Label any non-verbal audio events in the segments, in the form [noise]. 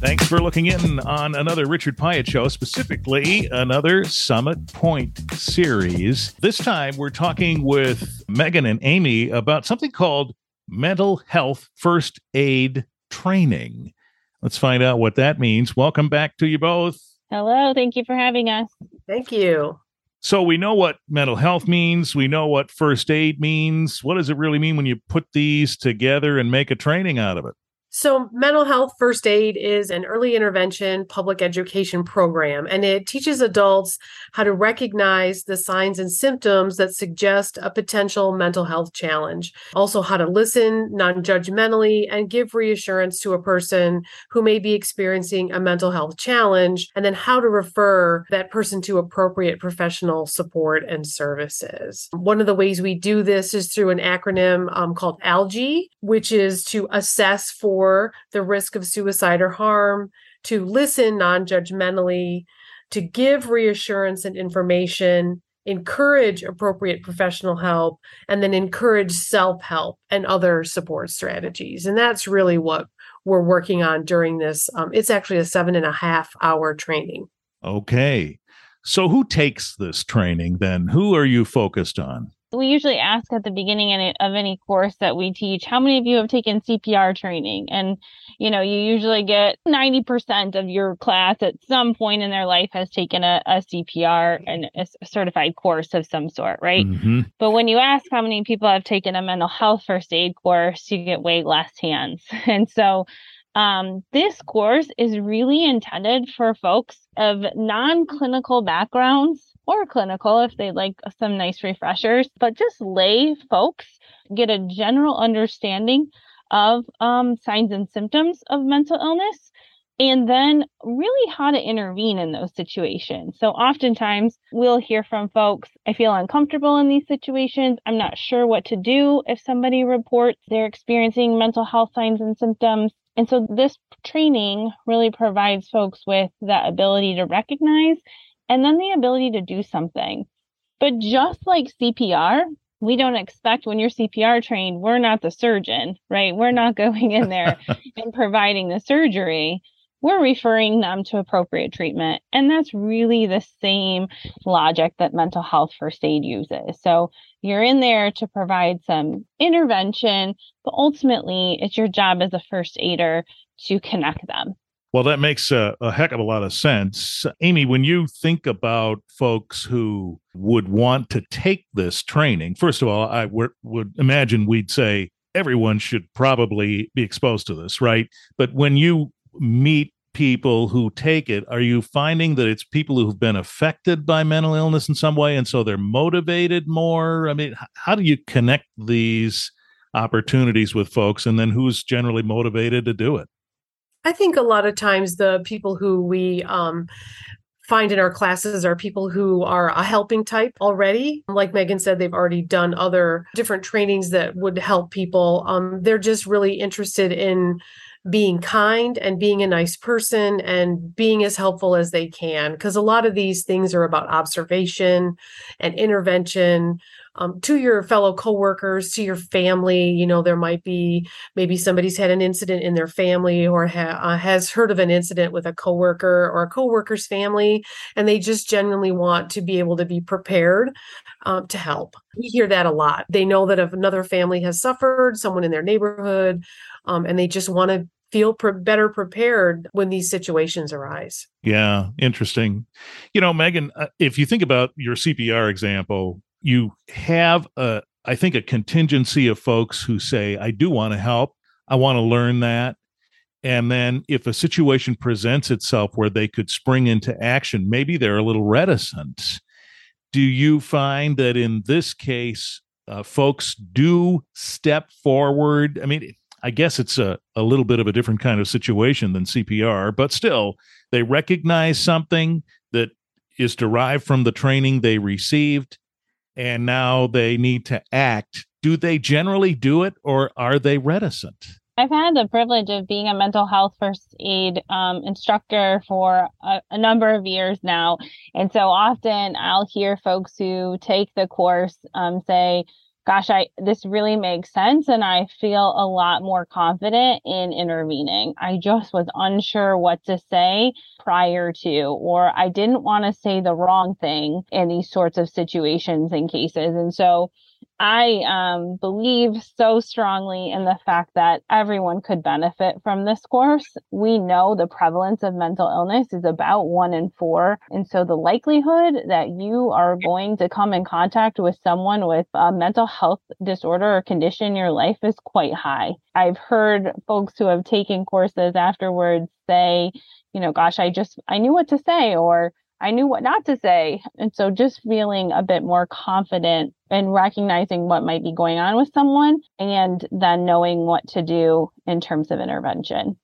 Thanks for looking in on another Richard Pyatt show, specifically another Summit Pointe series. This time we're talking with Meghan and Amy about something called mental health first aid training. Let's find out what that means. Welcome back to you both. Hello. Thank you for having us. Thank you. So we know what mental health means. We know what first aid means. What does it really mean when you put these together and make a training out of it? So, mental health first aid is an early intervention public education program, and it teaches adults how to recognize the signs and symptoms that suggest a potential mental health challenge. Also, how to listen non judgmentally and give reassurance to a person who may be experiencing a mental health challenge, and then how to refer that person to appropriate professional support and services. One of the ways we do this is through an acronym um, called ALGEE, which is to assess for for the risk of suicide or harm, to listen non judgmentally, to give reassurance and information, encourage appropriate professional help, and then encourage self help and other support strategies. And that's really what we're working on during this. Um, it's actually a seven and a half hour training. Okay. So, who takes this training then? Who are you focused on? We usually ask at the beginning of any course that we teach how many of you have taken cpr training? And you know you usually get 90% of your class at some point in their life has taken a, a cpr and a certified course of some sort right? Mm-hmm. but when you ask how many people have taken a mental health first aid course you get way less hands. [laughs] And so um, this course is really intended for folks of non clinical backgrounds or clinical if they'd like some nice refreshers, but just lay folks get a general understanding of um, signs and symptoms of mental illness and then really how to intervene in those situations. So oftentimes we'll hear from folks, I feel uncomfortable in these situations. I'm not sure what to do if somebody reports they're experiencing mental health signs and symptoms. And so this training really provides folks with that ability to recognize and then the ability to do something. But just like CPR, we don't expect when you're CPR trained, we're not the surgeon, right? We're not going in there [laughs] and providing the surgery. We're referring them to appropriate treatment. And that's really the same logic that mental health first aid uses. So you're in there to provide some intervention, but ultimately it's your job as a first aider to connect them. Well, that makes a, a, heck of a lot of sense. Amy, when you think about folks who would want to take this training, first of all, I w- would imagine we'd say everyone should probably be exposed to this, right? But when you meet people who take it, are you finding that it's people who've been affected by mental illness in some way and so they're motivated more? I mean, how do you connect these opportunities with folks and then who's generally motivated to do it? I think a lot of times the people who we um, find in our classes are people who are a helping type already. Like Meghan said, they've already done other different trainings that would help people. Um, they're just really interested in being kind and being a nice person and being as helpful as they can because a lot of these things are about observation and intervention um, to your fellow coworkers, to your family. You know, there might be maybe somebody's had an incident in their family or ha- uh, has heard of an incident with a coworker or a coworker's family, and they just genuinely want to be able to be prepared um, to help. We hear that a lot. They know that if another family has suffered, someone in their neighborhood, um, and they just want to feel pre- better prepared when these situations arise. Yeah, interesting. You know, Meghan, uh, if you think about your CPR example, you have a I think a contingency of folks who say, I do want to help. I want to learn that. And then if a situation presents itself where they could spring into action, maybe they're a little reticent. Do you find that in this case, uh, folks do step forward? I mean, I guess it's a, a little bit of a different kind of situation than CPR, but still, they recognize something that is derived from the training they received and now they need to act. Do they generally do it or are they reticent? I've had the privilege of being a mental health first aid um, instructor for a, a, number of years now. And so often I'll hear folks who take the course um, say, gosh, I this really makes sense and I feel a lot more confident in intervening. I just was unsure what to say prior to or I didn't want to say the wrong thing in these sorts of situations and cases. And so I um, believe so strongly in the fact that everyone could benefit from this course. We know the prevalence of mental illness is about one in four. And so the likelihood that you are going to come in contact with someone with a mental health disorder or condition in your life is quite high. I've heard folks who have taken courses afterwards say, you know, gosh, I just, I knew what to say, or I knew what not to say. And so just feeling a bit more confident and recognizing what might be going on with someone and then knowing what to do in terms of intervention.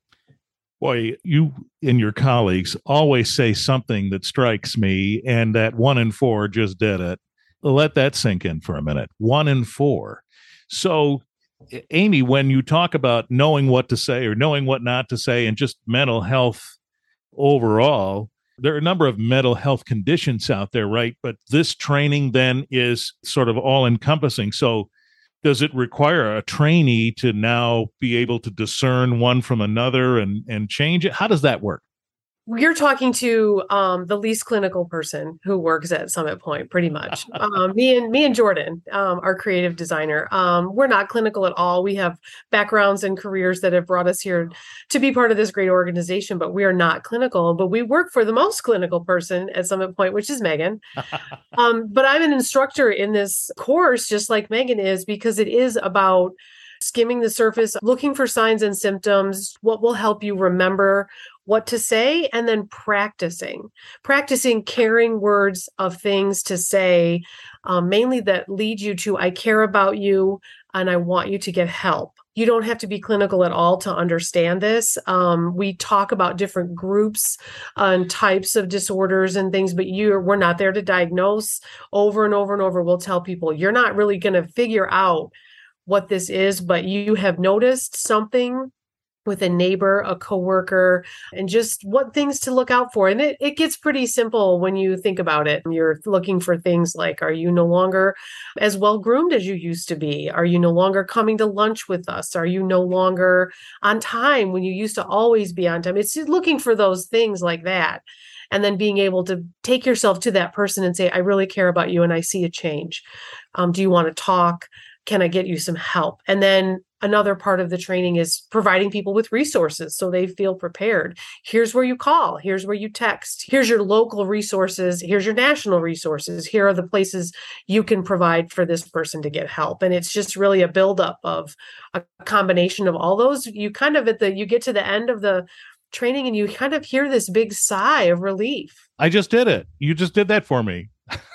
Boy, you and your colleagues always say something that strikes me, and that one in four just did it. Let that sink in for a minute. One in four. So, Amy, when you talk about knowing what to say or knowing what not to say and just mental health overall, there are a number of mental health conditions out there, right? But this training then is sort of all encompassing. So, does it require a trainee to now be able to discern one from another and and change it? How does that work? You're talking to um, the least clinical person who works at Summit Pointe, pretty much. [laughs] Um, me and me and Jordan, um, our creative designer, um, we're not clinical at all. We have backgrounds and careers that have brought us here to be part of this great organization, but we are not clinical. But we work for the most clinical person at Summit Pointe, which is Meghan. [laughs] Um, but I'm an instructor in this course, just like Meghan is, because it is about skimming the surface, looking for signs and symptoms, what will help you remember what to say, and then practicing, practicing caring words of things to say, um, mainly that lead you to, I care about you and I want you to get help. You don't have to be clinical at all to understand this. Um, we talk about different groups and types of disorders and things, but you we're not there to diagnose. Over and over and over, we'll tell people you're not really going to figure out what this is, but you have noticed something with a neighbor, a coworker, and just what things to look out for. And it, it gets pretty simple when you think about it. You're looking for things like Are you no longer as well groomed as you used to be? Are you no longer coming to lunch with us? Are you no longer on time when you used to always be on time? It's looking for those things like that. And then being able to take yourself to that person and say, I really care about you and I see a change. Um, do you want to talk? Can I get you some help? And then another part of the training is providing people with resources so they feel prepared. Here's where you call, here's where you text, here's your local resources, here's your national resources, here are the places you can provide for this person to get help. And it's just really a buildup of a combination of all those. You kind of at the you get to the end of the training and you kind of hear this big sigh of relief. I just did it. You just did that for me. [laughs]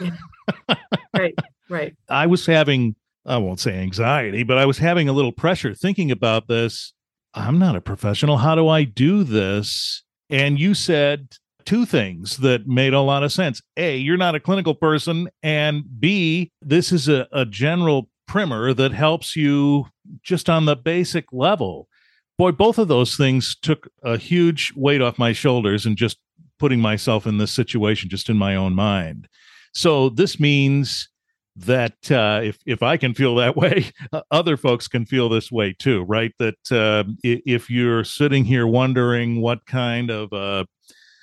right, right. I was having I won't say anxiety, but I was having a little pressure thinking about this. I'm not a professional. How do I do this? And you said two things that made a lot of sense. A, you're not a clinical person. And B, this is a, a general primer that helps you just on the basic level. Boy, both of those things took a huge weight off my shoulders and just putting myself in this situation just in my own mind. So this means that uh, if if I can feel that [laughs] way, other folks can feel this way too, right? That uh, if you're sitting here wondering what kind of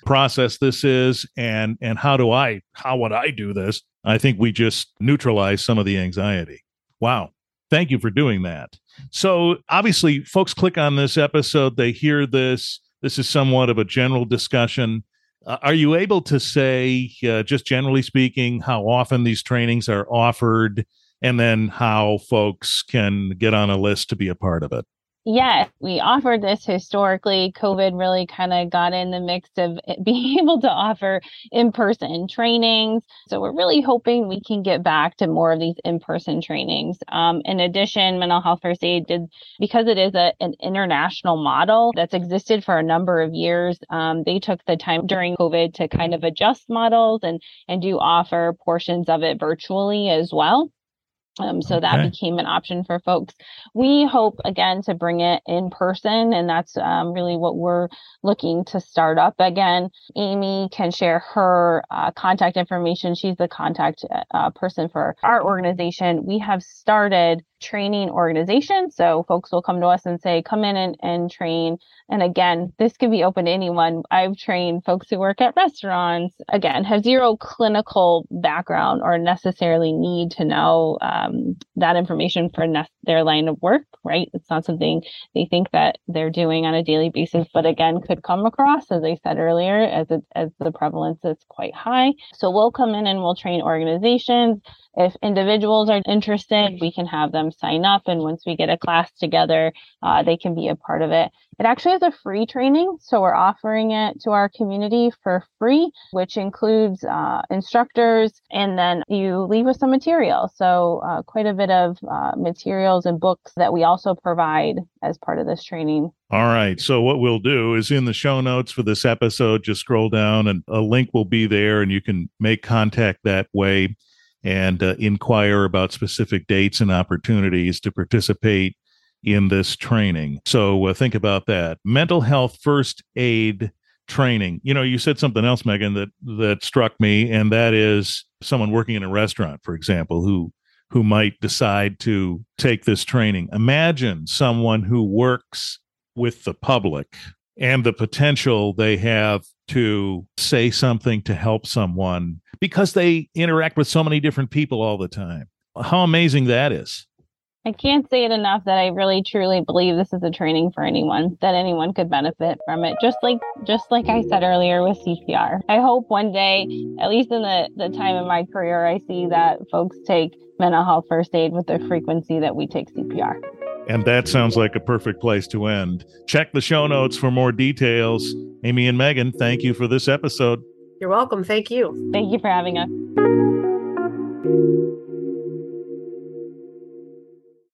process this is and and how do I how would I do this, I think we just neutralize some of the anxiety. Wow, thank you for doing that. So obviously, folks click on this episode, they hear this. This is somewhat of a general discussion. Uh, are you able to say, uh, just generally speaking, how often these trainings are offered and then how folks can get on a list to be a part of it? Yes, we offered this historically. COVID really kind of got in the mix of [laughs] being able to offer in person trainings. So we're really hoping we can get back to more of these in person trainings. Um, in addition, Mental Health First Aid did, because it is a, an international model that's existed for a number of years, um, they took the time during COVID to kind of adjust models and, and do offer portions of it virtually as well. Um, so okay. that became an option for folks. We hope again to bring it in person, and that's um, really what we're looking to start up again. Amy can share her uh, contact information. She's the contact uh, person for our organization. We have started training organization. So folks will come to us and say, come in and, and train. And again, this could be open to anyone. I've trained folks who work at restaurants, again, have zero clinical background or necessarily need to know um, that information for ne- their line of work, right? It's not something they think that they're doing on a daily basis, but again, could come across, as I said earlier, as, it, as the prevalence is quite high. So we'll come in and we'll train organizations if individuals are interested, we can have them sign up. And once we get a class together, uh, they can be a part of it. It actually is a free training. So we're offering it to our community for free, which includes uh, instructors. And then you leave with some material. So uh, quite a bit of uh, materials and books that we also provide as part of this training. All right. So what we'll do is in the show notes for this episode, just scroll down and a link will be there and you can make contact that way and uh, inquire about specific dates and opportunities to participate in this training. So uh, think about that. Mental health first aid training. You know, you said something else, Meghan, that that struck me, and that is someone working in a restaurant, for example, who who might decide to take this training. Imagine someone who works with the public and the potential they have to say something to help someone because they interact with so many different people all the time. How amazing that is. I can't say it enough that I really truly believe this is a training for anyone that anyone could benefit from it just like just like I said earlier with CPR. I hope one day at least in the the time in my career I see that folks take mental health first aid with the frequency that we take CPR. And that sounds like a perfect place to end. Check the show notes for more details. Amy and Meghan, thank you for this episode. You're welcome. Thank you. Thank you for having us.